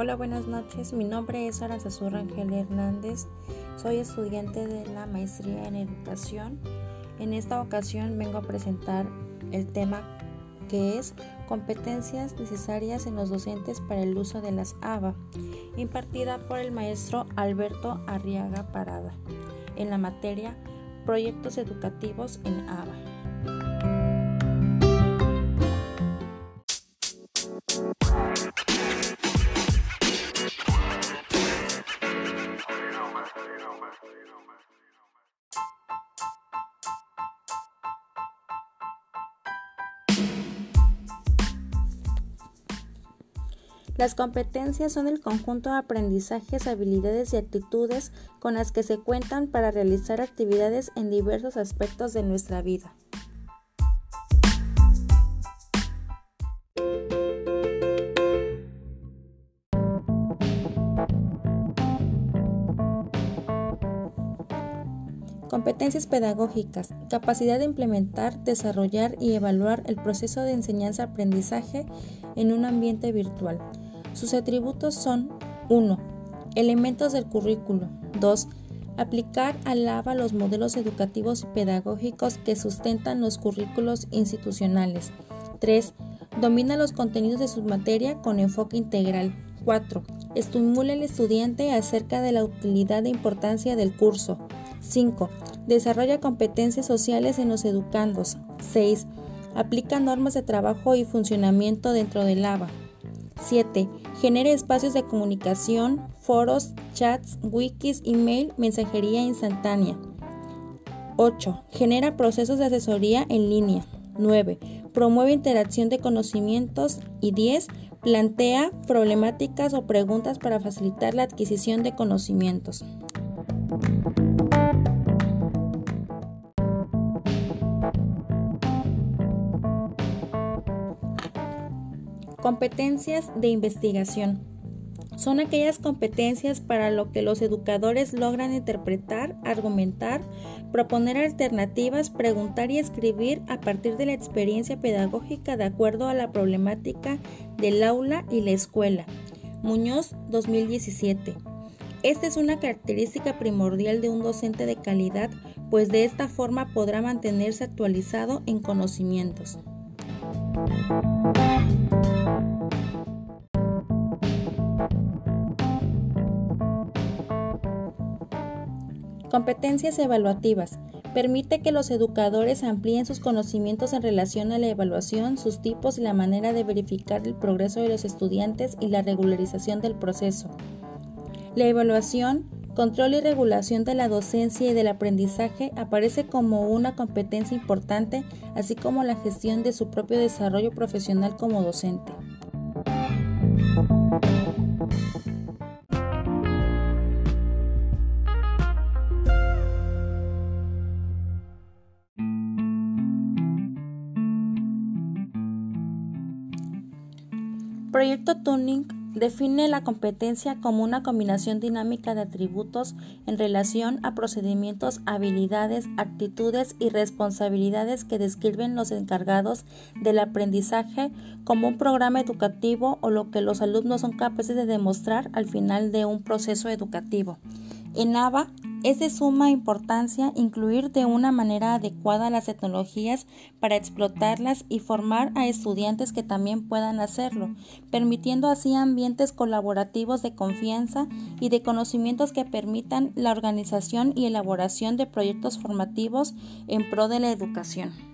Hola, buenas noches. Mi nombre es Aranzazur Rangel Hernández. Soy estudiante de la maestría en educación. En esta ocasión vengo a presentar el tema que es competencias necesarias en los docentes para el uso de las ABA, impartida por el maestro Alberto Arriaga Parada, en la materia Proyectos Educativos en ABA. Las competencias son el conjunto de aprendizajes, habilidades y actitudes con las que se cuentan para realizar actividades en diversos aspectos de nuestra vida. Competencias pedagógicas. Capacidad de implementar, desarrollar y evaluar el proceso de enseñanza-aprendizaje en un ambiente virtual. Sus atributos son 1. Elementos del currículo. 2. Aplicar al ABA los modelos educativos y pedagógicos que sustentan los currículos institucionales. 3. Domina los contenidos de su materia con enfoque integral. 4. Estimula al estudiante acerca de la utilidad e importancia del curso. 5. Desarrolla competencias sociales en los educandos. 6. Aplica normas de trabajo y funcionamiento dentro del ABA. 7. Genera espacios de comunicación, foros, chats, wikis, email, mensajería instantánea. 8. Genera procesos de asesoría en línea. 9. Promueve interacción de conocimientos. Y 10. Plantea problemáticas o preguntas para facilitar la adquisición de conocimientos. Competencias de investigación. Son aquellas competencias para lo que los educadores logran interpretar, argumentar, proponer alternativas, preguntar y escribir a partir de la experiencia pedagógica de acuerdo a la problemática del aula y la escuela. Muñoz 2017. Esta es una característica primordial de un docente de calidad, pues de esta forma podrá mantenerse actualizado en conocimientos. Competencias evaluativas. Permite que los educadores amplíen sus conocimientos en relación a la evaluación, sus tipos y la manera de verificar el progreso de los estudiantes y la regularización del proceso. La evaluación, control y regulación de la docencia y del aprendizaje aparece como una competencia importante, así como la gestión de su propio desarrollo profesional como docente. Proyecto Tuning define la competencia como una combinación dinámica de atributos en relación a procedimientos, habilidades, actitudes y responsabilidades que describen los encargados del aprendizaje como un programa educativo o lo que los alumnos son capaces de demostrar al final de un proceso educativo. En ABA es de suma importancia incluir de una manera adecuada las tecnologías para explotarlas y formar a estudiantes que también puedan hacerlo, permitiendo así ambientes colaborativos de confianza y de conocimientos que permitan la organización y elaboración de proyectos formativos en pro de la educación.